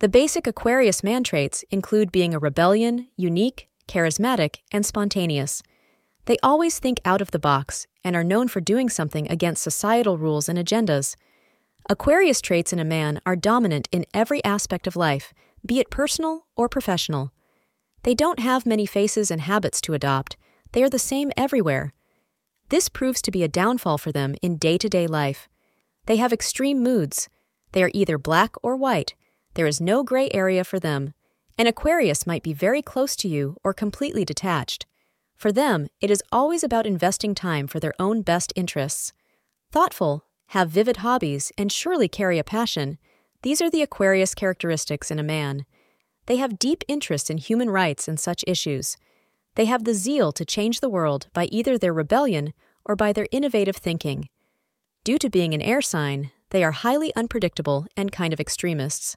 The basic Aquarius man traits include being a rebellion, unique, charismatic, and spontaneous. They always think out of the box and are known for doing something against societal rules and agendas. Aquarius traits in a man are dominant in every aspect of life, be it personal or professional. They don't have many faces and habits to adopt, they are the same everywhere. This proves to be a downfall for them in day to day life. They have extreme moods. They are either black or white. There is no gray area for them. An Aquarius might be very close to you or completely detached. For them, it is always about investing time for their own best interests. Thoughtful, have vivid hobbies, and surely carry a passion, these are the Aquarius characteristics in a man. They have deep interest in human rights and such issues. They have the zeal to change the world by either their rebellion or by their innovative thinking. Due to being an air sign, they are highly unpredictable and kind of extremists.